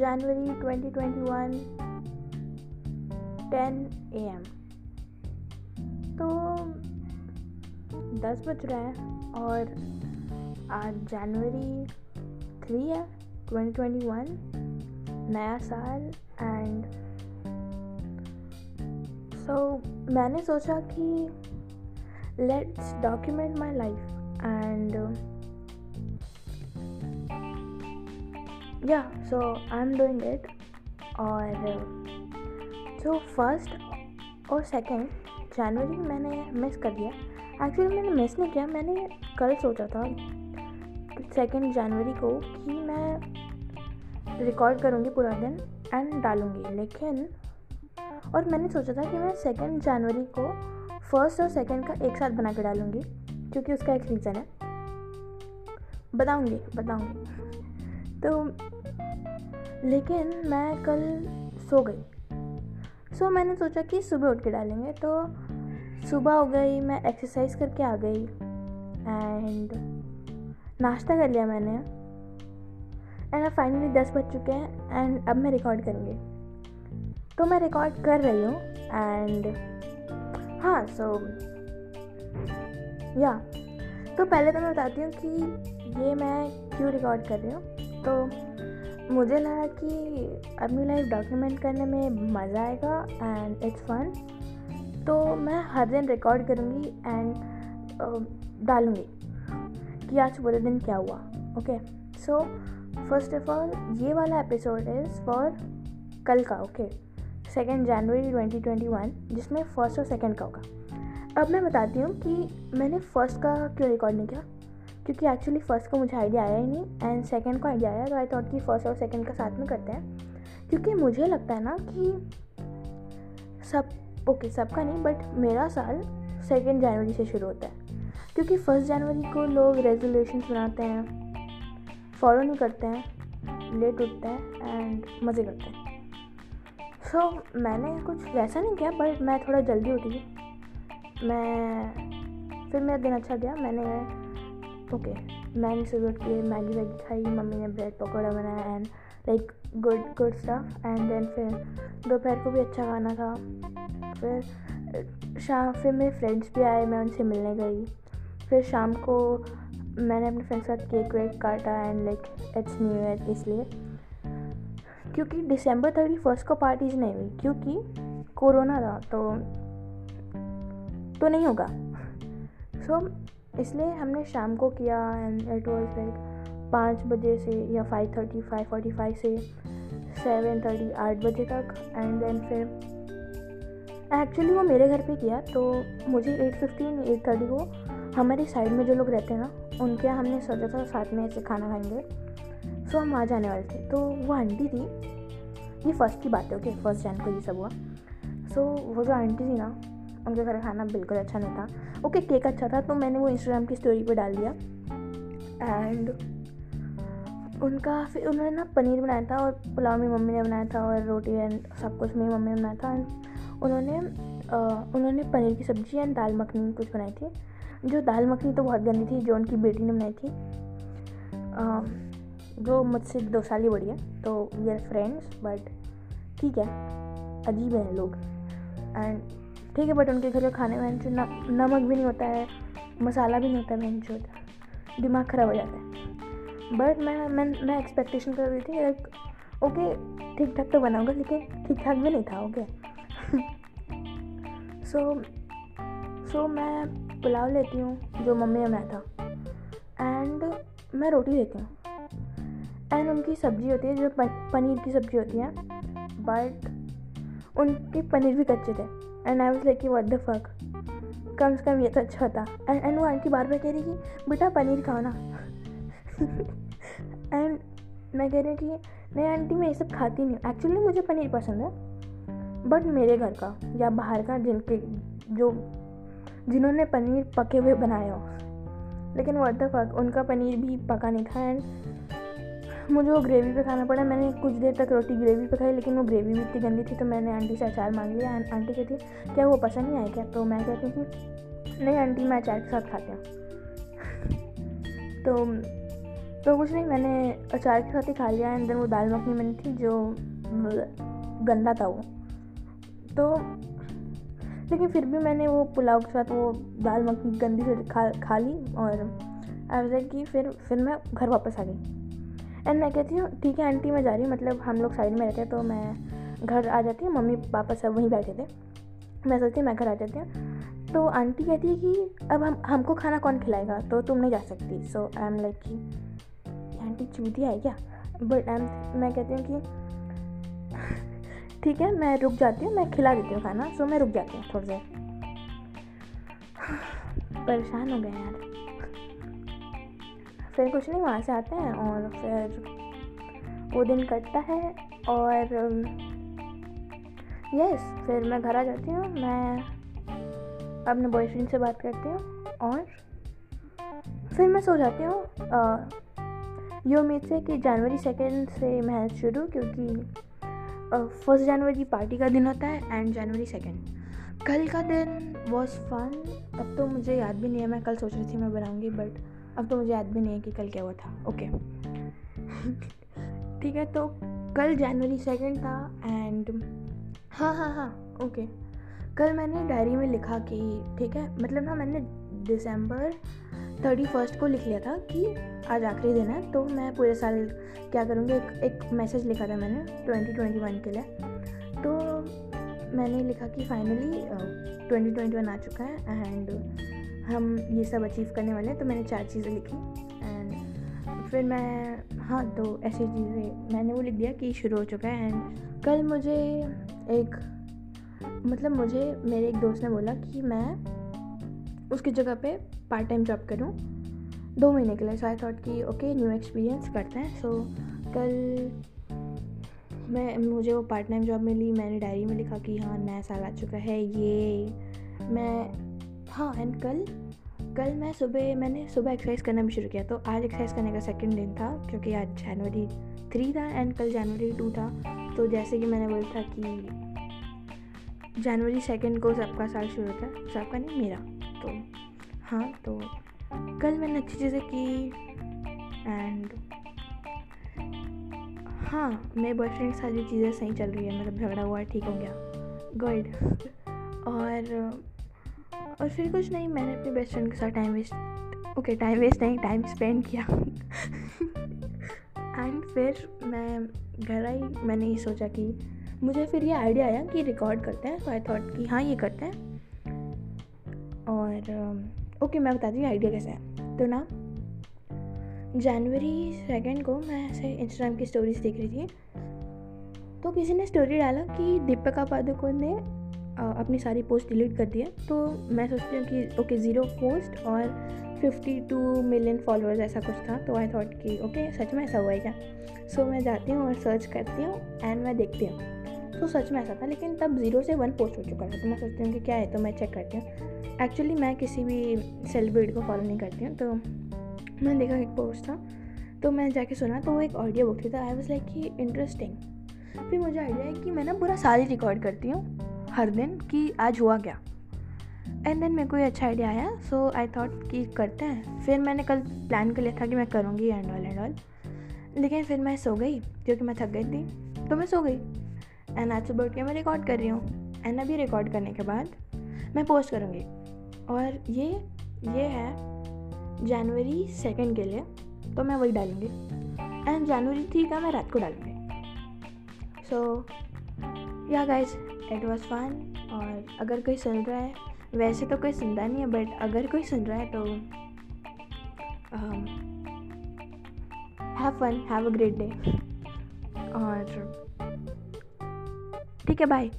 January 2021 10 A M तो दस बज रहा है और आज जनवरी थ्री है 2021 नया साल एंड सो so, मैंने सोचा कि let's document my life and yeah so I am doing it और जो फ़र्स्ट और सेकंड जनवरी मैंने मिस कर दिया. एक्चुअली मैंने मिस नहीं किया, मैंने कल सोचा था सेकेंड जनवरी को कि मैं रिकॉर्ड करूँगी पूरा दिन एंड डालूँगी. लेकिन, और मैंने सोचा था कि मैं सेकेंड जनवरी को फ़र्स्ट और सेकेंड का एक साथ बना के डालूँगी, क्योंकि उसका एक रीज़न है. बताऊँगी बताऊँगी. तो लेकिन मैं कल सो गई। सो मैंने सोचा कि सुबह उठ के डालेंगे तो सुबह हो गई, मैं एक्सरसाइज करके आ गई एंड नाश्ता कर लिया मैंने। एंड अब फाइनली दस बज चुके हैं एंड अब मैं रिकॉर्ड करूँगी। तो मैं रिकॉर्ड कर रही हूँ एंड हाँ सो या तो पहले तो मैं बताती हूँ कि ये मैं क्यों रिकॉर्ड कर रही हूँ। तो मुझे लगा कि अपनी लाइफ डॉक्यूमेंट करने में मज़ा आएगा एंड इट्स फन तो मैं हर दिन रिकॉर्ड करूँगी एंड डालूँगी कि आज पूरे दिन क्या हुआ okay so first of all ये वाला एपिसोड इज़ फॉर कल का ओके सेकेंड जनवरी 2021 जिसमें फ़र्स्ट और सेकेंड का होगा। अब मैं बताती हूँ कि मैंने फ़र्स्ट का क्यों रिकॉर्ड नहीं किया। क्योंकि एक्चुअली फ़र्स्ट को मुझे आइडिया आया ही नहीं एंड सेकेंड को आइडिया आया तो आई थॉट कि फ़र्स्ट और सेकेंड का साथ में करते हैं। क्योंकि मुझे लगता है ना कि सब ओके okay, सबका नहीं बट मेरा साल सेकेंड जनवरी से शुरू होता है। क्योंकि फ़र्स्ट जनवरी को लोग रेजोल्यूशन बनाते हैं फॉलो नहीं करते हैं लेट उठते हैं एंड मज़े करते हैं। सो so, मैंने कुछ वैसा नहीं किया बट मैं थोड़ा जल्दी उठी। मैं फिर मेरा दिन अच्छा गया मैंने ओके मैंने सुबह उठ के मैगी वैगी खाई मम्मी ने ब्रेड पकौड़ा बनाया and like good good stuff and then फिर दोपहर को भी अच्छा खाना था। फिर शाम फिर मेरे फ्रेंड्स भी आए मैं उनसे मिलने गई। फिर शाम को मैंने अपने फ्रेंड्स के साथ केक वेक काटा and like it's new year इसलिए। क्योंकि दिसंबर थर्टी फ़र्स्ट को पार्टीज़ नहीं हुई क्योंकि कोरोना था तो तो नहीं होगा। सो so, इसलिए हमने शाम को किया एंड इट वॉज़ लाइक पाँच बजे से या five thirty five forty five से सेवन थर्टी आठ बजे तक एंड देन फिर एक्चुअली वो मेरे घर पे किया तो मुझे एट फिफ्टीन एट थर्टी को हमारे साइड में जो लोग रहते हैं ना, उनके यहाँ हमने सोचा था साथ में ऐसे खाना खाएँगे। सो हम आ जाने वाले थे। तो वो आंटी थी, ये फ़र्स्ट की बात है ओके फ़र्स्ट जैन को ये सब हुआ। सो वो जो आंटी थी ना उनके घर का खाना बिल्कुल अच्छा नहीं था। ओके केक अच्छा था तो मैंने वो इंस्टाग्राम की स्टोरी पे डाल दिया। एंड उनका फिर उन्होंने ना पनीर बनाया था और पुलाव मेरी मम्मी ने बनाया था और रोटी एंड सब कुछ मेरी मम्मी ने बनाया था। एंड उन्होंने आ, उन्होंने पनीर की सब्ज़ी एंड दाल मखनी कुछ बनाई थी। जो दाल मखनी तो बहुत गंदी थी जो उनकी बेटी ने बनाई थी। आ, जो मुझसे दो साल ही बड़ी है तो वी आर फ्रेंड्स बट ठीक है अजीब हैं लोग। एंड ठीक है बट उनके घर के खाने में नमक भी नहीं होता है, मसाला भी नहीं होता है जो दिमाग ख़राब हो जाता है। बट मैं मैं मैं एक्सपेक्टेशन कर रही थी ओके ठीक ठाक तो बनाऊँगा, लेकिन ठीक ठाक भी नहीं था ओके सो सो मैं पुलाव लेती हूँ, जो मम्मी ने बनाया था एंड मैं रोटी लेती हूँ। एंड उनकी सब्ज़ी होती है, जो पनीर की सब्ज़ी होती है बट उनके पनीर भी कच्चे थे। And I was like what the fuck कम से कम ये तो अच्छा होता एंड एंड वो आंटी बार बार कह रही कि बेटा, पनीर खाओ ना। एंड मैं कह रही हूँ कि नहीं आंटी, मैं ये सब खाती नहीं एक्चुअली मुझे पनीर पसंद है। बट मेरे घर का या बाहर का जिनके, जो, जिन्होंने पनीर पके हुए बनाए हो। लेकिन व्हाट द फक उनका पनीर भी पका नहीं था। एंड मुझे वो ग्रेवी पे खाना पड़ा। मैंने कुछ देर तक रोटी ग्रेवी पे खाई लेकिन वो ग्रेवी भी इतनी गंदी थी तो मैंने आंटी से अचार मांग लिया। आंटी कहती क्या वो पसंद नहीं आया क्या? तो मैं कहती हूँ कि, नहीं आंटी, मैं अचार के साथ खाती हूँ। तो तो कुछ नहीं, मैंने अचार के साथ ही खा लिया। देन वो दाल मखनी मैंने थी, जो गंदा था वो। तो लेकिन फिर भी मैंने वो पुलाव के साथ वो दाल मखनी गंदी से खा खा ली और आई कि फिर फिर मैं घर वापस आ गई। एंड मैं कहती हूँ, ठीक है, आंटी, मैं जा रही हूँ। मतलब हम लोग साइड में रहते हैं तो मैं घर आ जाती हूँ। मम्मी, पापा सब वहीं बैठे थे। मैं सोचती हूँ, मैं घर आ जाती हूँ। तो आंटी कहती है कि अब हम, हमको खाना कौन खिलाएगा? तो तुम नहीं जा सकती। सो आई एम लाइक कि आंटी चूती है क्या? बट आई एम मैं कहती हूँ कि ठीक है, मैं रुक जाती हूँ, मैं खिला देती हूँ खाना। सो मैं रुक जाती हूँ थोड़ी देर। परेशान हो गए यार। फिर कुछ नहीं, वहाँ से आते हैं और फिर वो दिन कटता है और यस फिर मैं घर आ जाती हूँ। मैं अपने बॉयफ्रेंड से बात करती हूँ और फिर मैं सो जाती हूँ। ये उम्मीद से कि जनवरी सेकेंड से मैच शुरू क्योंकि फ़र्स्ट जनवरी पार्टी का दिन होता है एंड जनवरी सेकेंड कल का दिन वॉज़ फन अब तो मुझे याद भी नहीं है, मैं कल सोच रही थी मैं बनाऊँगी बट अब तो मुझे याद भी नहीं है कि कल क्या हुआ था। ओके ठीक है तो कल जनवरी सेकेंड था एंड हाँ हाँ हाँ ओके कल मैंने डायरी में लिखा कि, ठीक है मतलब ना मैंने दिसंबर थर्टी फ़र्स्ट को लिख लिया था कि आज आखिरी दिन है तो मैं पूरे साल क्या करूँगी, एक एक मैसेज लिखा था मैंने ट्वेंटी ट्वेंटी वन के लिए। तो मैंने लिखा कि फाइनली ट्वेंटी ट्वेंटी वन आ चुका है एंड हम ये सब अचीव करने वाले हैं तो मैंने चार चीज़ें लिखी। एंड फिर मैं हाँ तो ऐसी चीज़ें मैंने वो लिख दिया कि शुरू हो चुका है। एंड कल मुझे एक मतलब मुझे मेरे एक दोस्त ने बोला कि मैं उसकी जगह पे पार्ट टाइम जॉब करूँ। दो महीने के लिए। सो आई थॉट कि ओके न्यू एक्सपीरियंस करते हैं। सो so, कल मैं मुझे वो पार्ट टाइम जॉब मिली। मैंने डायरी में लिखा कि हाँ नया साल आ चुका है ये। मैं हाँ एंड कल कल मैं सुबह, मैंने सुबह एक्सरसाइज करना भी शुरू किया तो आज एक्सरसाइज करने का सेकंड दिन था, क्योंकि आज जनवरी थ्री था एंड कल जनवरी टू था। तो जैसे कि मैंने बोला था कि जनवरी सेकंड को सबका साल शुरू होता है सबका नहीं, मेरा। तो हाँ तो कल मैंने अच्छी चीज़ें की एंड हाँ मेरे बॉयफ्रेंड सारी चीज़ें सही चल रही है मतलब झगड़ा हुआ, ठीक हो गया। गुड और और फिर कुछ नहीं, मैंने अपने बेस्ट फ्रेंड के साथ time waste okay time waste नहीं टाइम स्पेंड किया। एंड फिर मैं घर आई, मैंने ये सोचा कि मुझे फिर ये आइडिया आया कि रिकॉर्ड करते हैं सो आई थॉट कि हाँ ये करते हैं। और ओके मैं बताती हूँ आइडिया कैसे है। तो ना जनवरी सेकेंड को मैं ऐसे इंस्टाग्राम की स्टोरीज देख रही थी। तो किसी ने स्टोरी डाला कि दीपिका पादुकोण ने अपनी सारी पोस्ट डिलीट कर दी है। तो मैं सोचती हूँ कि ओके ज़ीरो पोस्ट और फिफ्टी टू मिलियन फॉलोअर्स ऐसा कुछ था तो आई थॉट कि ओके सच में ऐसा हुआ है क्या? सो मैं जाती हूँ और सर्च करती हूँ एंड मैं देखती हूँ। तो सच में ऐसा था, लेकिन तब ज़ीरो से वन पोस्ट हो चुका था। तो मैं सोचती हूँ कि क्या है तो मैं चेक करती हूँ। एक्चुअली मैं किसी भी सेलिब्रिटी को फॉलो नहीं करती हूँ तो मैंने देखा एक पोस्ट था। तो मैं जाके सुना तो वो एक ऑडियो बुक थी तो आई वॉज़ लाइक कि इंटरेस्टिंग फिर मुझे आइडिया है कि मैं ना पूरा साल ही रिकॉर्ड करती हूँ। हर दिन कि आज हुआ क्या? एंड देन मेरे को ये अच्छा आइडिया आया सो आई थॉट कि करते हैं। फिर मैंने कल प्लान कर लिया था कि मैं करूँगी एंड ऑल एंड ऑल लेकिन फिर मैं सो गई, क्योंकि मैं थक गई थी तो मैं सो गई। एंड आज सुबह उठ के मैं रिकॉर्ड कर रही हूँ। एंड अभी रिकॉर्ड करने के बाद मैं पोस्ट करूँगी। और ये ये है जनवरी सेकेंड के लिए तो मैं वही डालूँगी। एंड जनवरी थ्री का मैं रात को डालूँगी। सो या गाइस इट वॉज़ फन और अगर कोई सुन रहा है, वैसे तो कोई सुनता नहीं है बट अगर कोई सुन रहा है तो have fun have a great day और ठीक है बाय.